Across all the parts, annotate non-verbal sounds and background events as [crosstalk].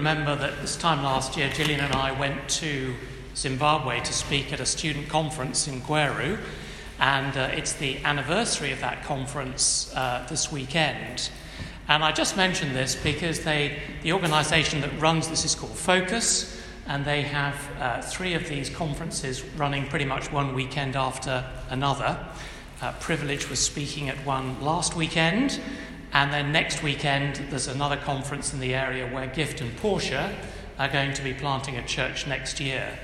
Remember that this time last year, Gillian and I went to Zimbabwe to speak at a student conference in Gweru, and uh, it's the anniversary of that conference uh, this weekend. And I just mention this because they, the organisation that runs this is called Focus, and they have uh, three of these conferences running pretty much one weekend after another. Uh, Privilege was speaking at one last weekend, and then next weekend, there's another conference in the area where Gift and Portia are going to be planting a church next year.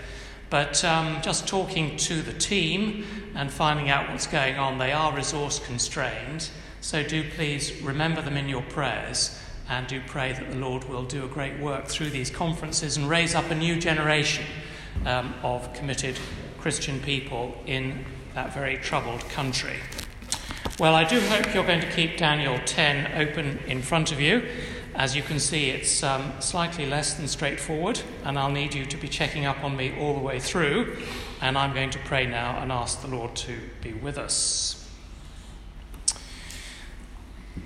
But um, just talking to the team and finding out what's going on, they are resource constrained. So do please remember them in your prayers and do pray that the Lord will do a great work through these conferences and raise up a new generation um, of committed Christian people in that very troubled country. Well, I do hope you're going to keep Daniel 10 open in front of you. As you can see, it's um, slightly less than straightforward, and I'll need you to be checking up on me all the way through. And I'm going to pray now and ask the Lord to be with us.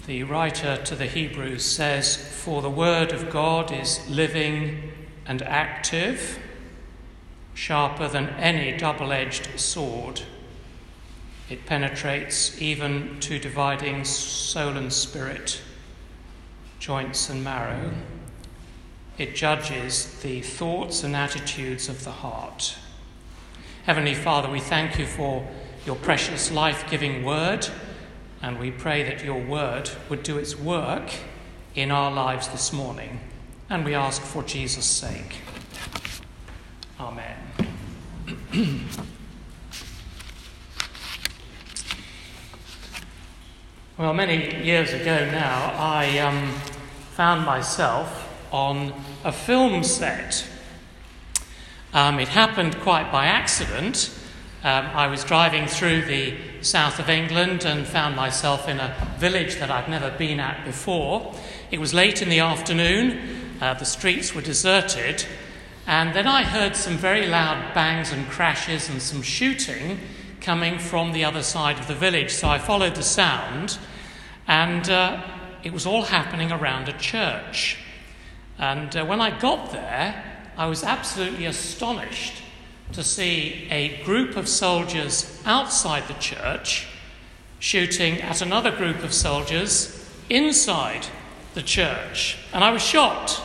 The writer to the Hebrews says, For the word of God is living and active, sharper than any double edged sword it penetrates even to dividing soul and spirit, joints and marrow. It judges the thoughts and attitudes of the heart. Heavenly Father, we thank you for your precious life giving word, and we pray that your word would do its work in our lives this morning. And we ask for Jesus' sake. Amen. [clears throat] Well, many years ago now, I um, found myself on a film set. Um, it happened quite by accident. Um, I was driving through the south of England and found myself in a village that I'd never been at before. It was late in the afternoon, uh, the streets were deserted, and then I heard some very loud bangs and crashes and some shooting coming from the other side of the village. So I followed the sound and uh, it was all happening around a church. And uh, when I got there, I was absolutely astonished to see a group of soldiers outside the church shooting at another group of soldiers inside the church. And I was shocked.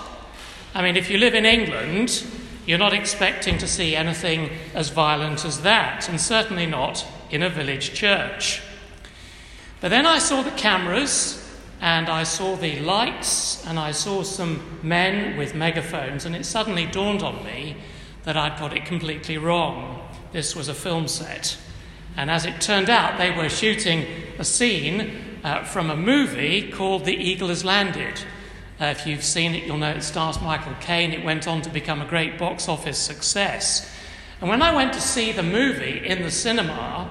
I mean, if you live in England, you're not expecting to see anything as violent as that, and certainly not in a village church. But then I saw the cameras and I saw the lights and I saw some men with megaphones, and it suddenly dawned on me that I'd got it completely wrong. This was a film set. And as it turned out, they were shooting a scene uh, from a movie called The Eagle Has Landed. Uh, if you've seen it, you'll know it stars Michael Caine. It went on to become a great box office success. And when I went to see the movie in the cinema,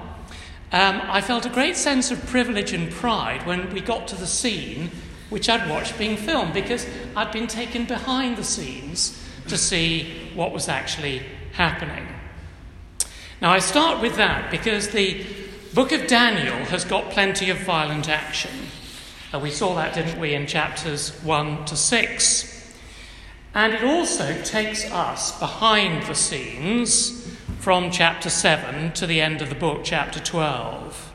um, I felt a great sense of privilege and pride when we got to the scene which I'd watched being filmed because I'd been taken behind the scenes to see what was actually happening. Now, I start with that because the book of Daniel has got plenty of violent action. Uh, we saw that, didn't we, in chapters 1 to 6. And it also takes us behind the scenes from chapter 7 to the end of the book, chapter 12.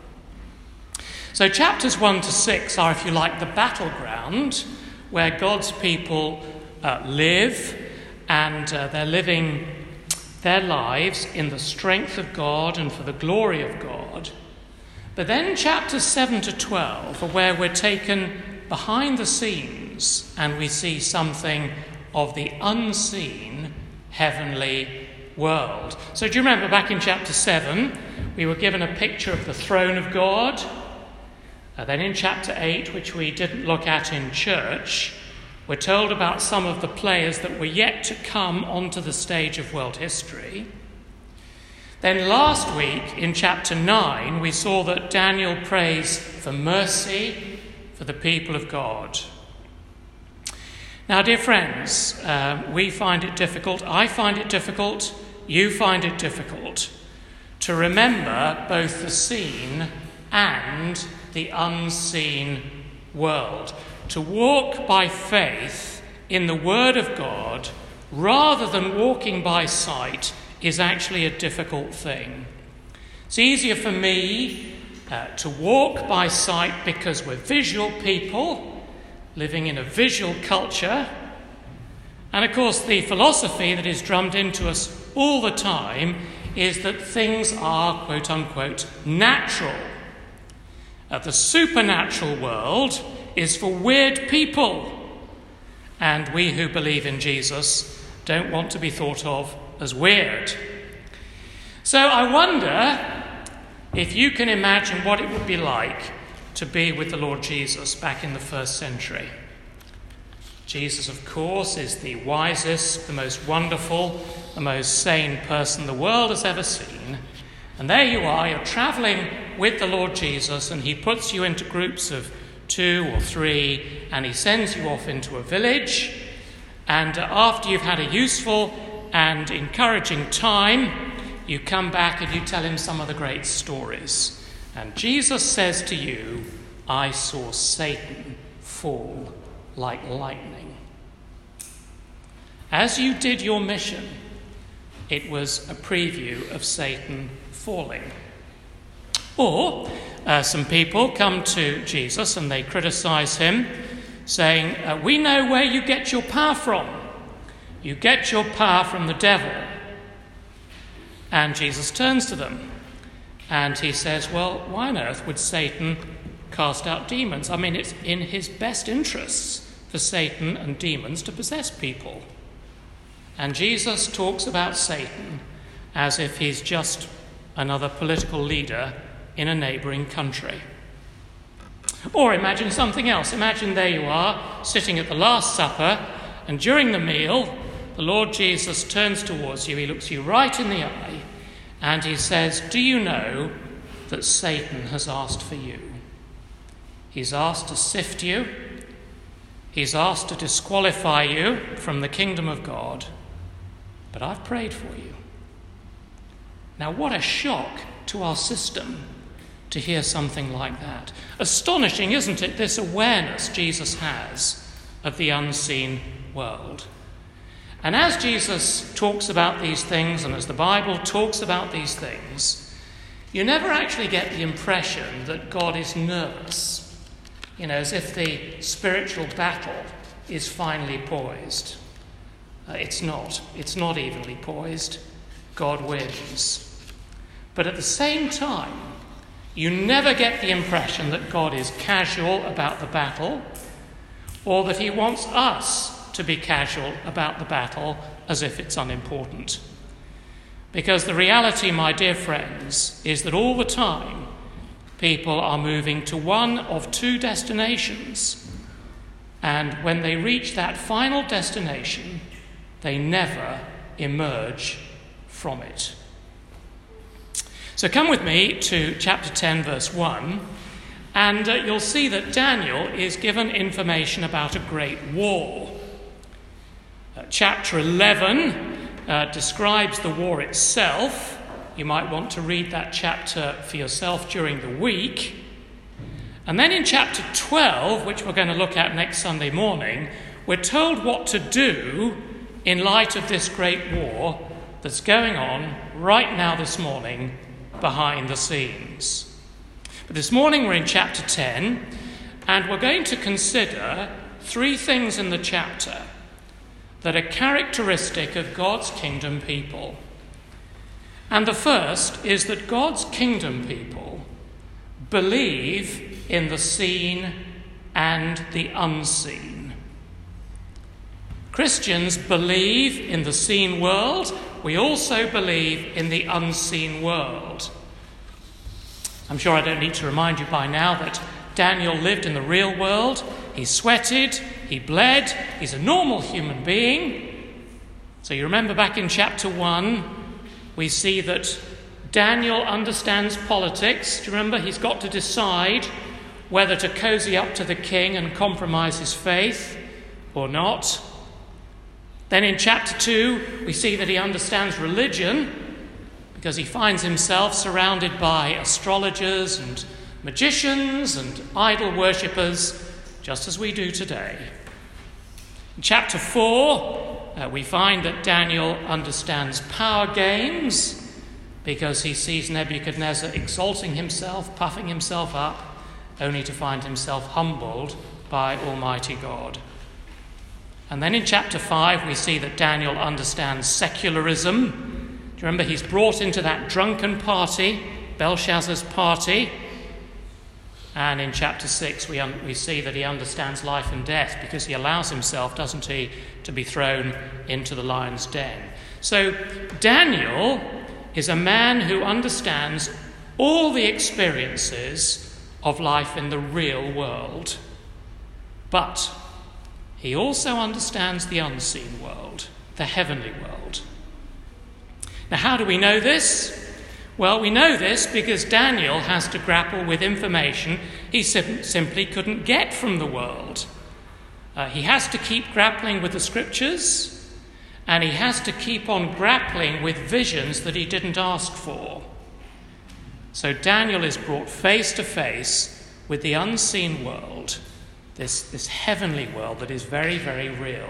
So, chapters 1 to 6 are, if you like, the battleground where God's people uh, live and uh, they're living their lives in the strength of God and for the glory of God. But then, chapters 7 to 12 are where we're taken behind the scenes and we see something of the unseen heavenly world. So, do you remember back in chapter 7, we were given a picture of the throne of God? Uh, then in chapter 8, which we didn't look at in church, we're told about some of the players that were yet to come onto the stage of world history. Then last week in chapter 9, we saw that Daniel prays for mercy for the people of God. Now, dear friends, uh, we find it difficult, I find it difficult you find it difficult to remember both the seen and the unseen world, to walk by faith in the Word of God rather than walking by sight is actually a difficult thing. It's easier for me uh, to walk by sight because we're visual people living in a visual culture. And of course, the philosophy that is drummed into us all the time is that things are, quote unquote, natural. Uh, the supernatural world is for weird people. And we who believe in Jesus don't want to be thought of as weird. So I wonder if you can imagine what it would be like to be with the Lord Jesus back in the first century. Jesus, of course, is the wisest, the most wonderful, the most sane person the world has ever seen. And there you are, you're traveling with the Lord Jesus, and he puts you into groups of two or three, and he sends you off into a village. And after you've had a useful and encouraging time, you come back and you tell him some of the great stories. And Jesus says to you, I saw Satan fall like lightning. As you did your mission, it was a preview of Satan falling. Or uh, some people come to Jesus and they criticize him, saying, uh, We know where you get your power from. You get your power from the devil. And Jesus turns to them and he says, Well, why on earth would Satan cast out demons? I mean, it's in his best interests for Satan and demons to possess people. And Jesus talks about Satan as if he's just another political leader in a neighboring country. Or imagine something else. Imagine there you are, sitting at the Last Supper, and during the meal, the Lord Jesus turns towards you, he looks you right in the eye, and he says, Do you know that Satan has asked for you? He's asked to sift you, he's asked to disqualify you from the kingdom of God, but I've prayed for you. Now, what a shock to our system to hear something like that. Astonishing, isn't it, this awareness Jesus has of the unseen world. And as Jesus talks about these things, and as the Bible talks about these things, you never actually get the impression that God is nervous, you know, as if the spiritual battle is finally poised. Uh, it's not. It's not evenly poised. God wins. But at the same time, you never get the impression that God is casual about the battle or that he wants us to be casual about the battle as if it's unimportant. Because the reality, my dear friends, is that all the time people are moving to one of two destinations. And when they reach that final destination, they never emerge from it. So come with me to chapter 10, verse 1, and uh, you'll see that Daniel is given information about a great war. Uh, chapter 11 uh, describes the war itself. You might want to read that chapter for yourself during the week. And then in chapter 12, which we're going to look at next Sunday morning, we're told what to do in light of this great war that's going on right now this morning behind the scenes. But this morning we're in chapter 10, and we're going to consider three things in the chapter that are characteristic of God's kingdom people. And the first is that God's kingdom people believe in the seen and the unseen. Christians believe in the seen world, we also believe in the unseen world. I'm sure I don't need to remind you by now that Daniel lived in the real world. He sweated, he bled, he's a normal human being. So you remember back in chapter 1, we see that Daniel understands politics. Do you remember? He's got to decide whether to cozy up to the king and compromise his faith or not. Then in chapter 2, we see that he understands religion because he finds himself surrounded by astrologers and magicians and idol worshippers, just as we do today. In chapter 4, uh, we find that Daniel understands power games because he sees Nebuchadnezzar exalting himself, puffing himself up, only to find himself humbled by Almighty God. And then in chapter 5, we see that Daniel understands secularism. Do you remember he's brought into that drunken party, Belshazzar's party? And in chapter 6, we, un- we see that he understands life and death because he allows himself, doesn't he, to be thrown into the lion's den. So Daniel is a man who understands all the experiences of life in the real world. But he also understands the unseen world, the heavenly world. Now, how do we know this? Well, we know this because Daniel has to grapple with information he sim- simply couldn't get from the world. Uh, he has to keep grappling with the scriptures, and he has to keep on grappling with visions that he didn't ask for. So Daniel is brought face to face with the unseen world, this, this heavenly world that is very, very real.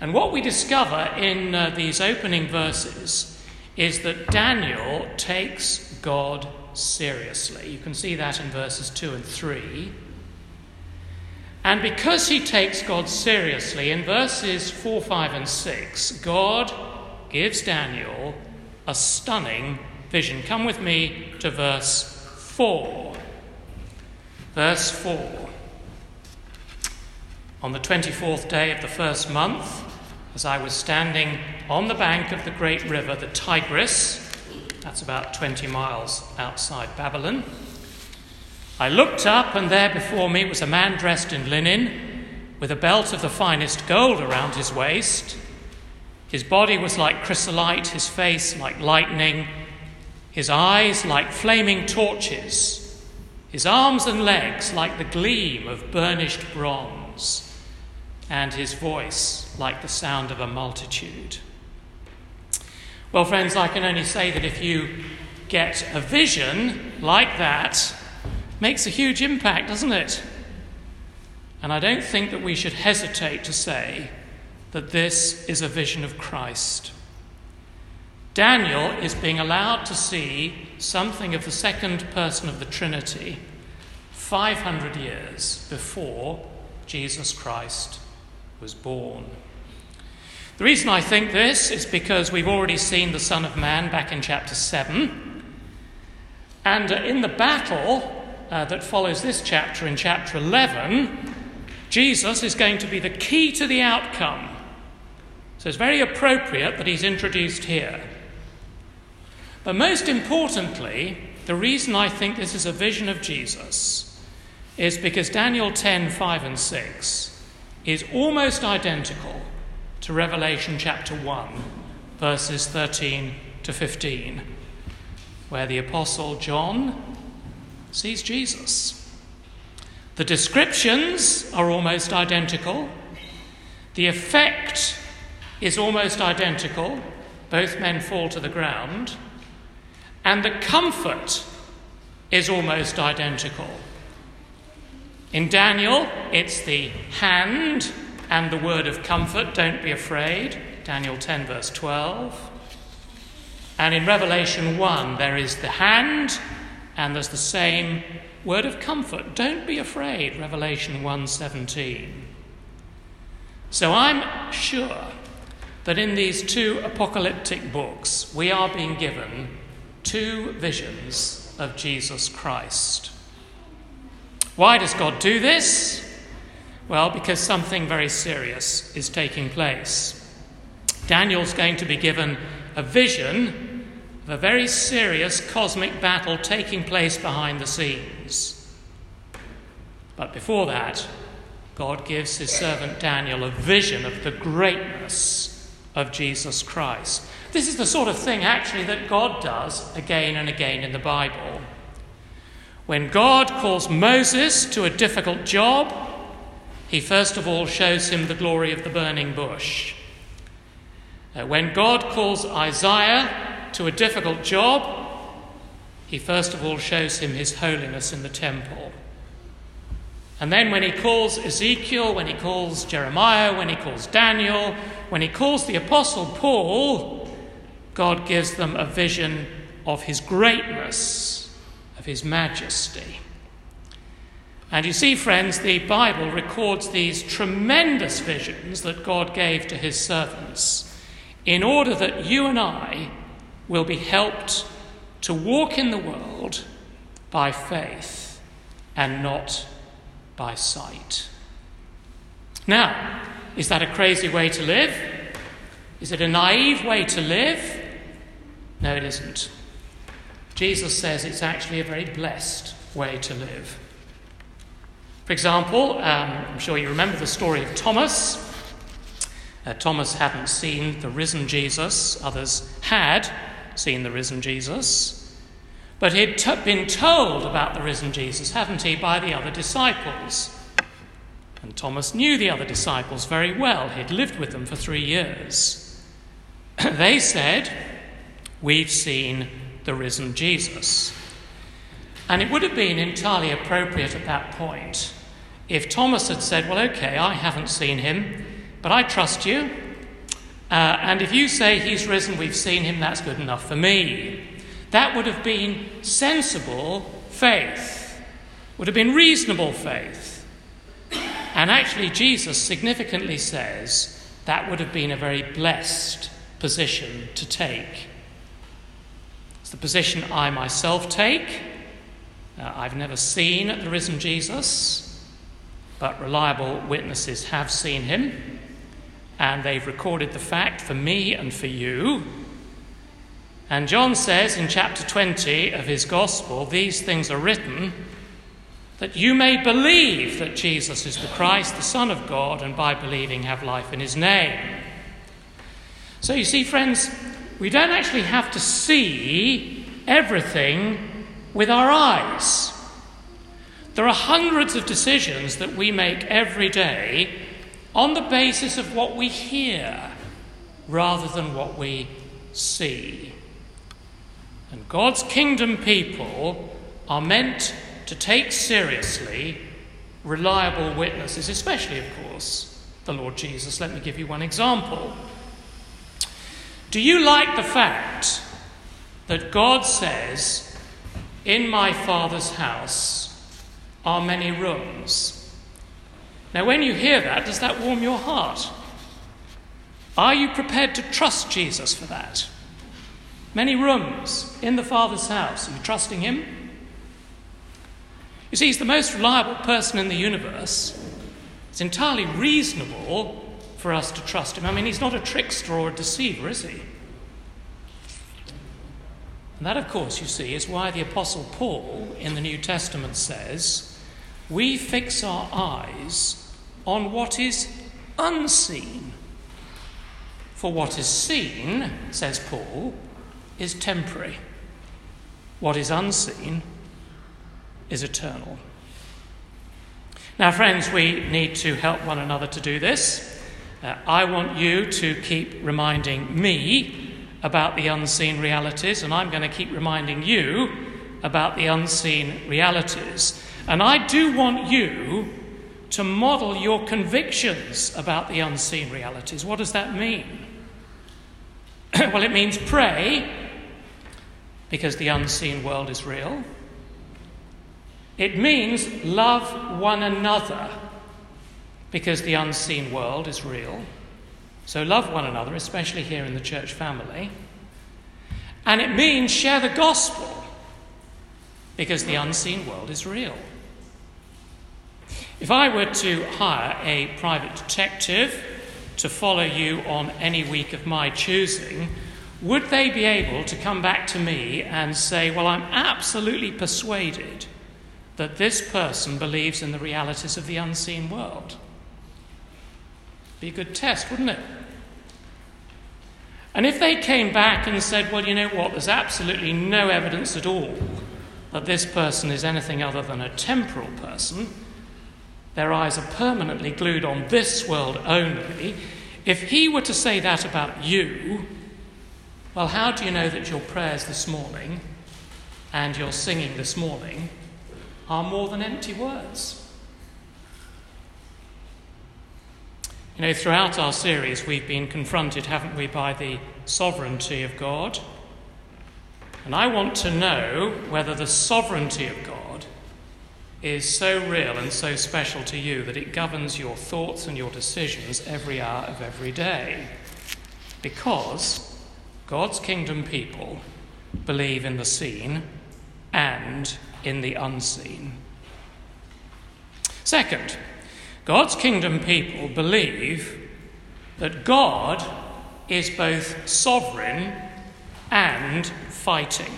And what we discover in uh, these opening verses is that Daniel takes God seriously. You can see that in verses 2 and 3. And because he takes God seriously, in verses 4, 5, and 6, God gives Daniel a stunning vision. Come with me to verse 4. Verse 4. On the 24th day of the first month, as I was standing on the bank of the great river, the Tigris, that's about 20 miles outside Babylon, I looked up, and there before me was a man dressed in linen, with a belt of the finest gold around his waist. His body was like chrysolite, his face like lightning, his eyes like flaming torches, his arms and legs like the gleam of burnished bronze, and his voice like the sound of a multitude. Well, friends, I can only say that if you get a vision like that, makes a huge impact, doesn't it? And I don't think that we should hesitate to say that this is a vision of Christ. Daniel is being allowed to see something of the second person of the Trinity 500 years before Jesus Christ was born. The reason I think this is because we've already seen the Son of Man back in chapter 7. And uh, in the battle uh, that follows this chapter, in chapter 11, Jesus is going to be the key to the outcome. So it's very appropriate that he's introduced here. But most importantly, the reason I think this is a vision of Jesus is because Daniel 10 5 and 6 is almost identical to Revelation chapter 1, verses 13 to 15, where the Apostle John sees Jesus. The descriptions are almost identical, the effect is almost identical. Both men fall to the ground. And the comfort is almost identical. In Daniel, it's the hand and the word of comfort, don't be afraid, Daniel 10, verse 12. And in Revelation 1, there is the hand and there's the same word of comfort, don't be afraid, Revelation 1:17. So I'm sure that in these two apocalyptic books, we are being given two visions of Jesus Christ. Why does God do this? Well, because something very serious is taking place. Daniel's going to be given a vision of a very serious cosmic battle taking place behind the scenes. But before that, God gives his servant Daniel a vision of the greatness of Jesus Christ. This is the sort of thing, actually, that God does again and again in the Bible. When God calls Moses to a difficult job, he first of all shows him the glory of the burning bush. Uh, when God calls Isaiah to a difficult job, he first of all shows him his holiness in the temple. And then when he calls Ezekiel, when he calls Jeremiah, when he calls Daniel, when he calls the Apostle Paul, God gives them a vision of his greatness, his majesty. And you see, friends, the Bible records these tremendous visions that God gave to his servants in order that you and I will be helped to walk in the world by faith and not by sight. Now, is that a crazy way to live? Is it a naive way to live? No, it isn't. Jesus says it's actually a very blessed way to live. For example, um, I'm sure you remember the story of Thomas. Uh, Thomas hadn't seen the risen Jesus, others had seen the risen Jesus. But he'd t- been told about the risen Jesus, hadn't he, by the other disciples. And Thomas knew the other disciples very well. He'd lived with them for three years. [clears throat] they said, We've seen the risen Jesus. And it would have been entirely appropriate at that point if Thomas had said, Well, okay, I haven't seen him, but I trust you. Uh, and if you say he's risen, we've seen him, that's good enough for me. That would have been sensible faith, would have been reasonable faith. And actually, Jesus significantly says that would have been a very blessed position to take. It's the position I myself take. Uh, I've never seen the risen Jesus, but reliable witnesses have seen him, and they've recorded the fact for me and for you. And John says in chapter 20 of his gospel, these things are written that you may believe that Jesus is the Christ, the Son of God, and by believing have life in his name. So you see, friends, we don't actually have to see everything with our eyes. There are hundreds of decisions that we make every day on the basis of what we hear rather than what we see. And God's kingdom people are meant to take seriously reliable witnesses, especially, of course, the Lord Jesus. Let me give you one example. Do you like the fact that God says, In my Father's house are many rooms? Now, when you hear that, does that warm your heart? Are you prepared to trust Jesus for that? Many rooms in the Father's house. Are you trusting Him? You see, He's the most reliable person in the universe. It's entirely reasonable for us to trust Him. I mean, He's not a trickster or a deceiver, is He? And that, of course, you see, is why the Apostle Paul in the New Testament says, We fix our eyes on what is unseen. For what is seen, says Paul, is temporary. What is unseen is eternal. Now, friends, we need to help one another to do this. Uh, I want you to keep reminding me about the unseen realities, and I'm going to keep reminding you about the unseen realities. And I do want you to model your convictions about the unseen realities. What does that mean? [clears throat] well, it means pray because the unseen world is real. It means love one another because the unseen world is real. So love one another, especially here in the church family. And it means share the gospel because the unseen world is real. If I were to hire a private detective to follow you on any week of my choosing, would they be able to come back to me and say, Well, I'm absolutely persuaded that this person believes in the realities of the unseen world? Be a good test, wouldn't it? And if they came back and said, Well, you know what, there's absolutely no evidence at all that this person is anything other than a temporal person, their eyes are permanently glued on this world only. If he were to say that about you, well, how do you know that your prayers this morning and your singing this morning are more than empty words? You know, throughout our series, we've been confronted, haven't we, by the sovereignty of God. And I want to know whether the sovereignty of God is so real and so special to you that it governs your thoughts and your decisions every hour of every day. Because God's kingdom people believe in the seen and in the unseen. Second, God's kingdom people believe that God is both sovereign and fighting.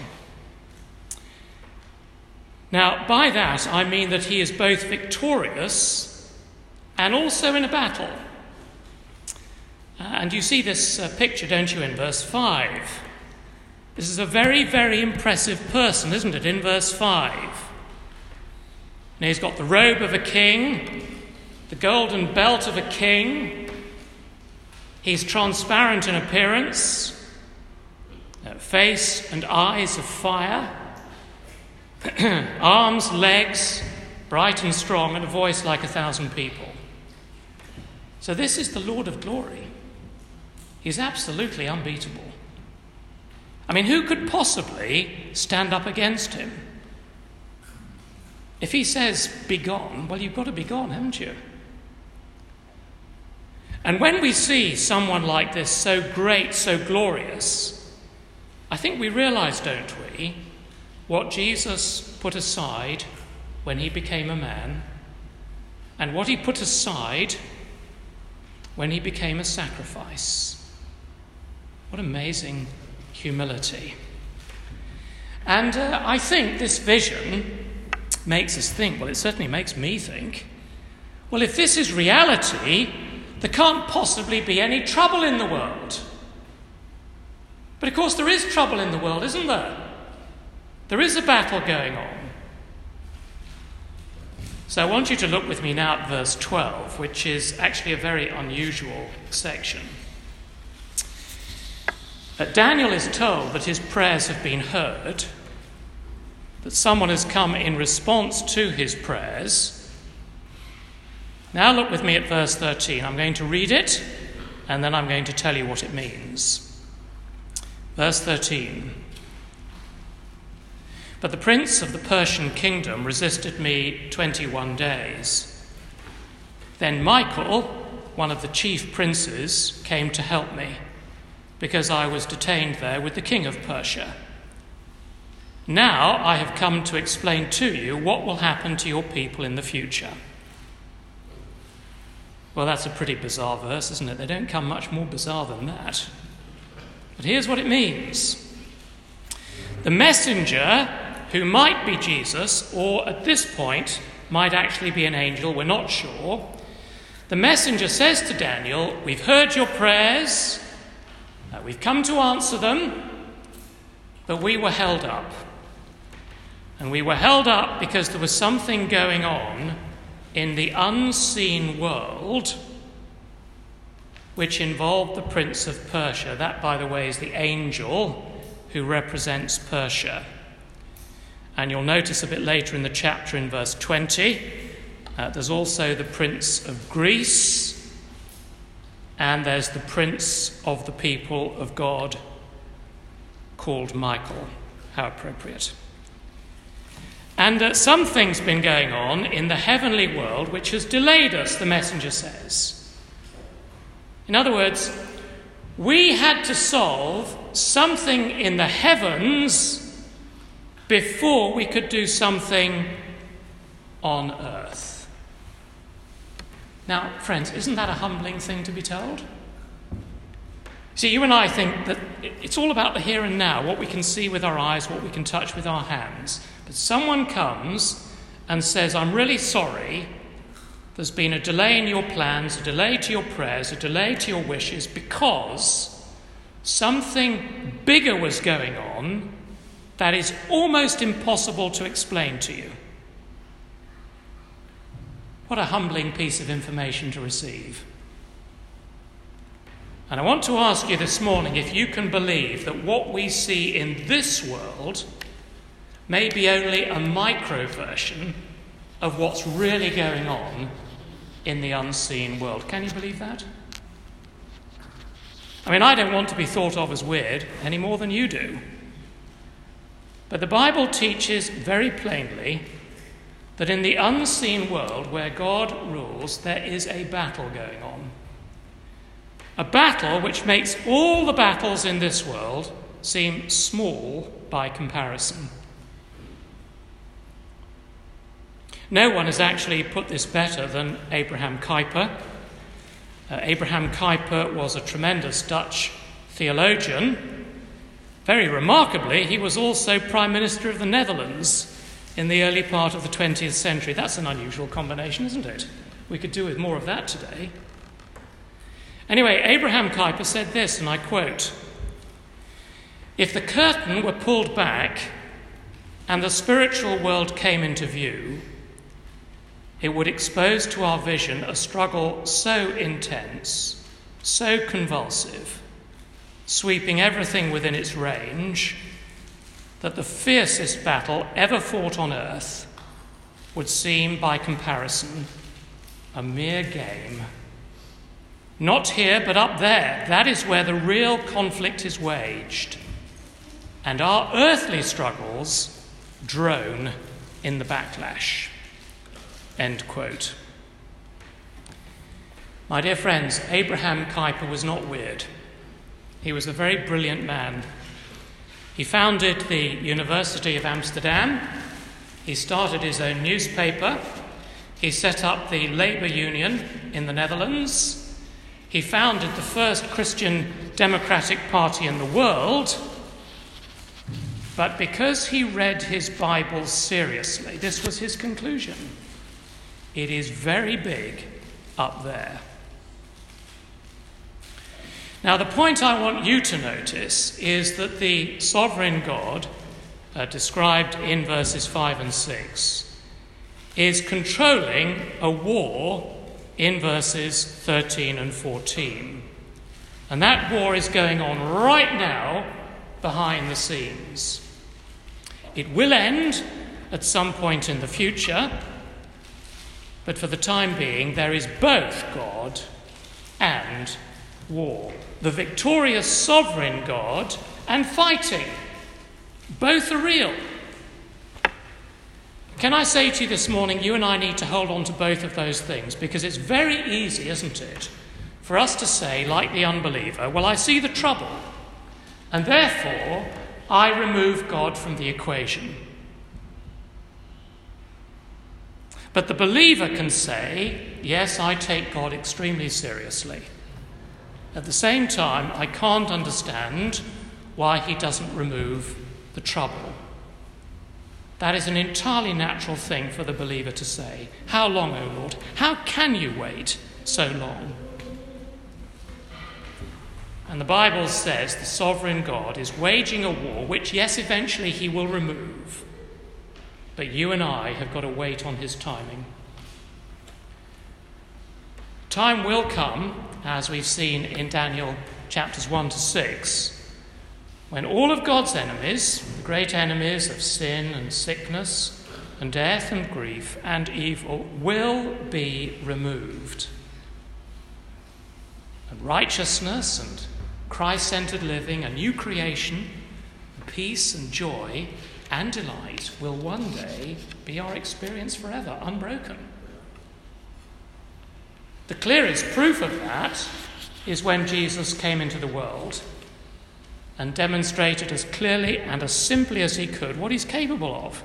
Now, by that I mean that he is both victorious and also in a battle. And you see this uh, picture, don't you, in verse 5? This is a very, very impressive person, isn't it, in verse 5? Now he's got the robe of a king, the golden belt of a king. He's transparent in appearance, uh, face and eyes of fire, [clears throat] arms, legs, bright and strong, and a voice like a thousand people. So, this is the Lord of glory. He's absolutely unbeatable. I mean, who could possibly stand up against him? If he says, be gone, well, you've got to be gone, haven't you? And when we see someone like this, so great, so glorious, I think we realize, don't we, what Jesus put aside when he became a man and what he put aside when he became a sacrifice. What amazing humility. And uh, I think this vision makes us think, well, it certainly makes me think, well, if this is reality, there can't possibly be any trouble in the world. But of course, there is trouble in the world, isn't there? There is a battle going on. So I want you to look with me now at verse 12, which is actually a very unusual section. But Daniel is told that his prayers have been heard, that someone has come in response to his prayers. Now look with me at verse 13. I'm going to read it, and then I'm going to tell you what it means. Verse 13 But the prince of the Persian kingdom resisted me 21 days. Then Michael, one of the chief princes, came to help me, because I was detained there with the king of Persia. Now I have come to explain to you what will happen to your people in the future. Well, that's a pretty bizarre verse, isn't it? They don't come much more bizarre than that. But here's what it means the messenger, who might be Jesus, or at this point might actually be an angel, we're not sure. The messenger says to Daniel, We've heard your prayers, uh, we've come to answer them, but we were held up. And we were held up because there was something going on in the unseen world which involved the prince of Persia. That, by the way, is the angel who represents Persia. And you'll notice a bit later in the chapter in verse 20, uh, there's also the prince of Greece, and there's the prince of the people of God called Michael. How appropriate. And uh, something's been going on in the heavenly world which has delayed us, the messenger says. In other words, we had to solve something in the heavens before we could do something on earth. Now, friends, isn't that a humbling thing to be told? See, you and I think that it's all about the here and now, what we can see with our eyes, what we can touch with our hands. But someone comes and says, I'm really sorry, there's been a delay in your plans, a delay to your prayers, a delay to your wishes because something bigger was going on that is almost impossible to explain to you. What a humbling piece of information to receive. And I want to ask you this morning if you can believe that what we see in this world may be only a micro version of what's really going on in the unseen world. Can you believe that? I mean, I don't want to be thought of as weird any more than you do. But the Bible teaches very plainly that in the unseen world where God rules, there is a battle going on. A battle which makes all the battles in this world seem small by comparison. No one has actually put this better than Abraham Kuyper. Uh, Abraham Kuyper was a tremendous Dutch theologian. Very remarkably, he was also Prime Minister of the Netherlands in the early part of the 20th century. That's an unusual combination, isn't it? We could do with more of that today. Anyway, Abraham Kuyper said this, and I quote If the curtain were pulled back and the spiritual world came into view, it would expose to our vision a struggle so intense, so convulsive, sweeping everything within its range, that the fiercest battle ever fought on earth would seem, by comparison, a mere game. Not here, but up there. That is where the real conflict is waged. And our earthly struggles drone in the backlash. End quote. My dear friends, Abraham Kuyper was not weird. He was a very brilliant man. He founded the University of Amsterdam. He started his own newspaper. He set up the Labour Union in the Netherlands. He founded the first Christian Democratic Party in the world. But because he read his Bible seriously, this was his conclusion. It is very big up there. Now, the point I want you to notice is that the sovereign God, uh, described in verses 5 and 6, is controlling a war in verses 13 and 14. And that war is going on right now behind the scenes. It will end at some point in the future, but for the time being, there is both God and war. The victorious sovereign God and fighting. Both are real. Can I say to you this morning, you and I need to hold on to both of those things because it's very easy, isn't it, for us to say, like the unbeliever, well, I see the trouble, and therefore I remove God from the equation. But the believer can say, Yes, I take God extremely seriously. At the same time, I can't understand why he doesn't remove the trouble. That is an entirely natural thing for the believer to say. How long, O Lord? How can you wait so long? And the Bible says the sovereign God is waging a war which, yes, eventually he will remove. But you and I have got to wait on his timing. Time will come, as we've seen in Daniel chapters 1 to 6, when all of God's enemies, the great enemies of sin and sickness and death and grief and evil, will be removed. And righteousness and Christ centered living, a new creation, peace and joy and delight will one day be our experience forever, unbroken. The clearest proof of that is when Jesus came into the world and demonstrated as clearly and as simply as he could what he's capable of.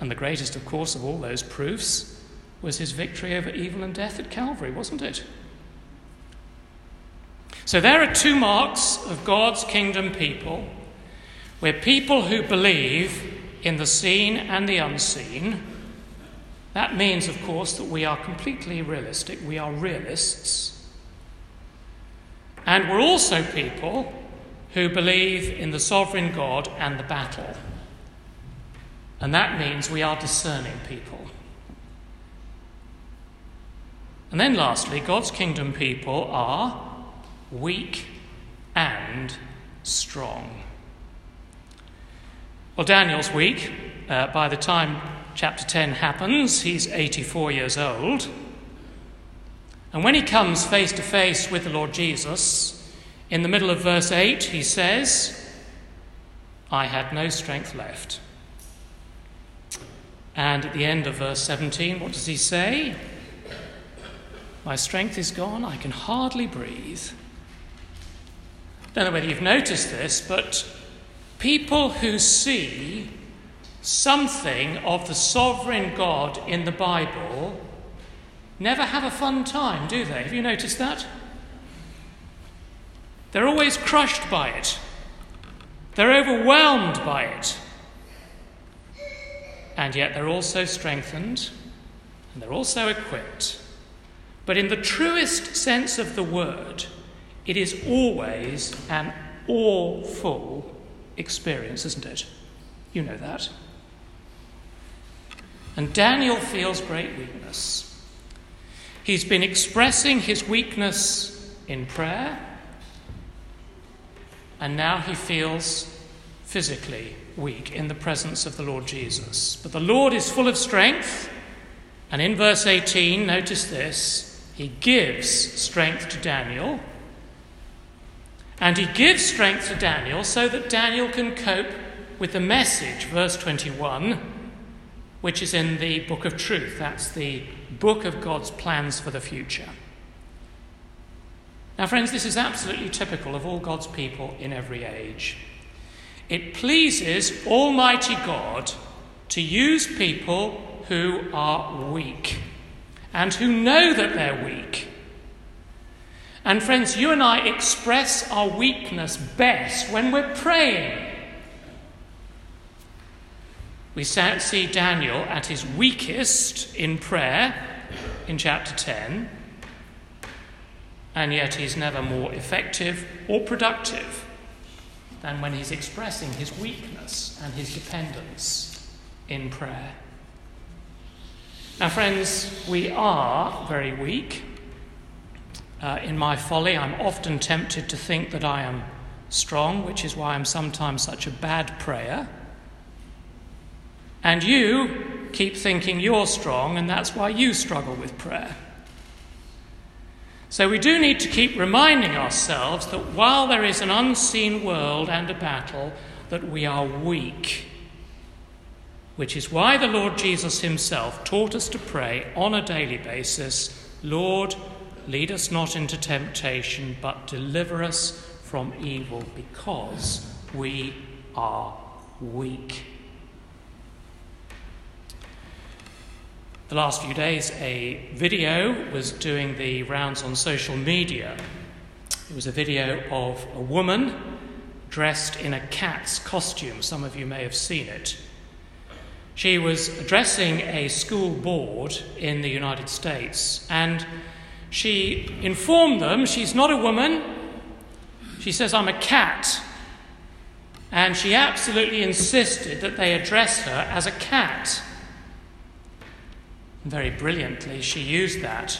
And the greatest, of course, of all those proofs was his victory over evil and death at Calvary, wasn't it? So there are two marks of God's kingdom people. We're people who believe in the seen and the unseen that means, of course, that we are completely realistic. We are realists. And we're also people who believe in the sovereign God and the battle. And that means we are discerning people. And then, lastly, God's kingdom people are weak and strong. Well, Daniel's weak. Uh, by the time chapter 10 happens, he's 84 years old. And when he comes face to face with the Lord Jesus, in the middle of verse 8, he says, I had no strength left. And at the end of verse 17, what does he say? My strength is gone, I can hardly breathe. Don't know whether you've noticed this, but people who see something of the sovereign God in the Bible never have a fun time, do they? Have you noticed that? They're always crushed by it, they're overwhelmed by it. And yet they're also strengthened and they're also equipped. But in the truest sense of the word, it is always an awful experience, isn't it? You know that. And Daniel feels great weakness. He's been expressing his weakness in prayer, and now he feels physically weak in the presence of the Lord Jesus. But the Lord is full of strength, and in verse 18, notice this he gives strength to Daniel. And he gives strength to Daniel so that Daniel can cope with the message, verse 21, which is in the book of truth. That's the book of God's plans for the future. Now, friends, this is absolutely typical of all God's people in every age. It pleases Almighty God to use people who are weak and who know that they're weak and friends, you and I express our weakness best when we're praying. We see Daniel at his weakest in prayer in chapter 10, and yet he's never more effective or productive than when he's expressing his weakness and his dependence in prayer. Now, friends, we are very weak. Uh, in my folly, I'm often tempted to think that I am strong, which is why I'm sometimes such a bad prayer. And you keep thinking you're strong, and that's why you struggle with prayer. So we do need to keep reminding ourselves that while there is an unseen world and a battle, that we are weak. Which is why the Lord Jesus himself taught us to pray on a daily basis Lord, Lead us not into temptation, but deliver us from evil, because we are weak. The last few days, a video was doing the rounds on social media. It was a video of a woman dressed in a cat's costume. Some of you may have seen it. She was addressing a school board in the United States, and she informed them she's not a woman. She says, I'm a cat. And she absolutely insisted that they address her as a cat. very brilliantly, she used that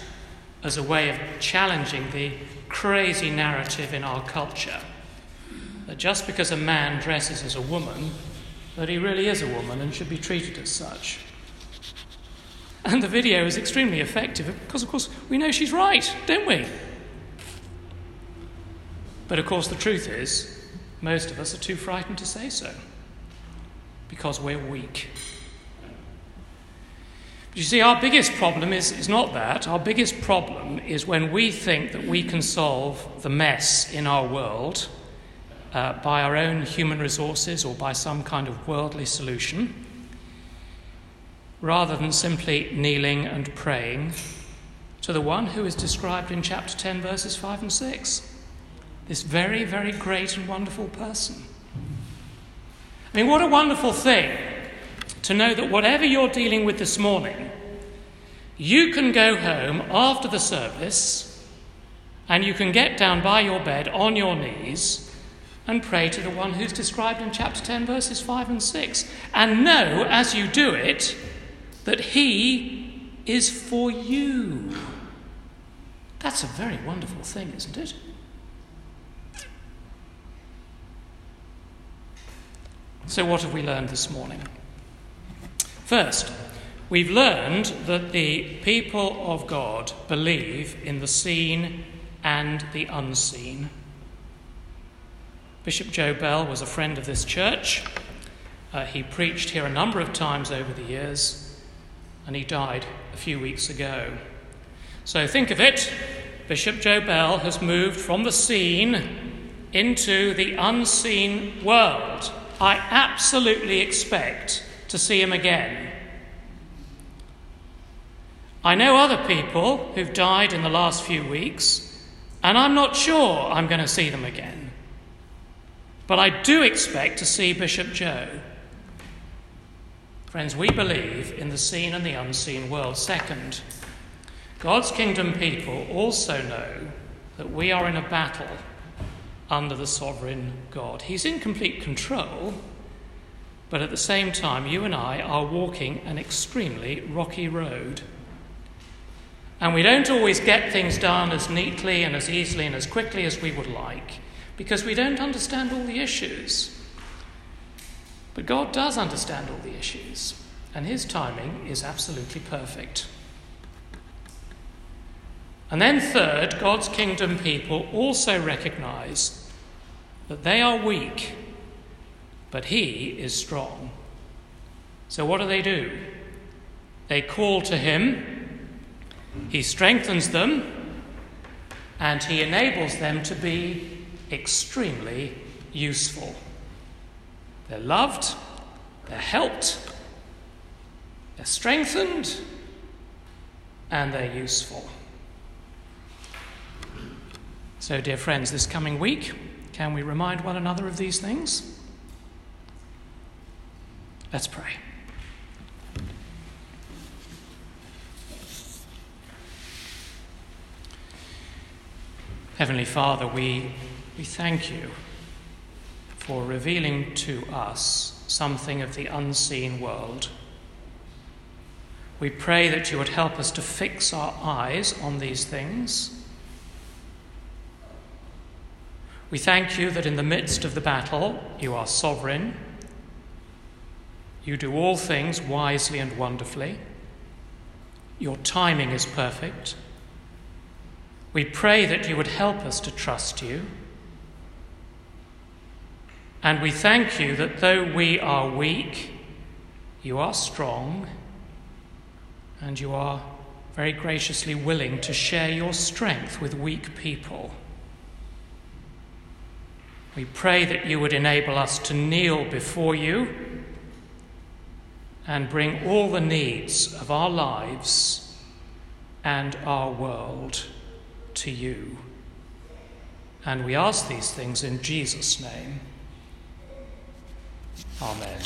as a way of challenging the crazy narrative in our culture that just because a man dresses as a woman, that he really is a woman and should be treated as such. And the video is extremely effective because, of course, we know she's right, don't we? But of course, the truth is, most of us are too frightened to say so because we're weak. But you see, our biggest problem is, is not that. Our biggest problem is when we think that we can solve the mess in our world uh, by our own human resources or by some kind of worldly solution rather than simply kneeling and praying to the one who is described in chapter 10, verses 5 and 6. This very, very great and wonderful person. I mean, what a wonderful thing to know that whatever you're dealing with this morning, you can go home after the service and you can get down by your bed on your knees and pray to the one who's described in chapter 10, verses 5 and 6. And know as you do it that He is for you. That's a very wonderful thing, isn't it? So, what have we learned this morning? First, we've learned that the people of God believe in the seen and the unseen. Bishop Joe Bell was a friend of this church. Uh, he preached here a number of times over the years, and he died a few weeks ago. So think of it Bishop Joe Bell has moved from the seen into the unseen world. I absolutely expect to see him again. I know other people who've died in the last few weeks, and I'm not sure I'm going to see them again. But I do expect to see Bishop Joe. Friends, we believe in the seen and the unseen world. Second, God's kingdom people also know that we are in a battle under the sovereign God. He's in complete control, but at the same time, you and I are walking an extremely rocky road. And we don't always get things done as neatly and as easily and as quickly as we would like because we don't understand all the issues. But God does understand all the issues, and His timing is absolutely perfect. And then, third, God's kingdom people also recognize that they are weak, but He is strong. So, what do they do? They call to Him, He strengthens them, and He enables them to be extremely useful. They're loved, they're helped, they're strengthened, and they're useful. So, dear friends, this coming week, can we remind one another of these things? Let's pray. Heavenly Father, we we thank you for revealing to us something of the unseen world. We pray that you would help us to fix our eyes on these things. We thank you that in the midst of the battle, you are sovereign. You do all things wisely and wonderfully. Your timing is perfect. We pray that you would help us to trust you. And we thank you that though we are weak, you are strong, and you are very graciously willing to share your strength with weak people. We pray that you would enable us to kneel before you and bring all the needs of our lives and our world to you. And we ask these things in Jesus' name. Amen.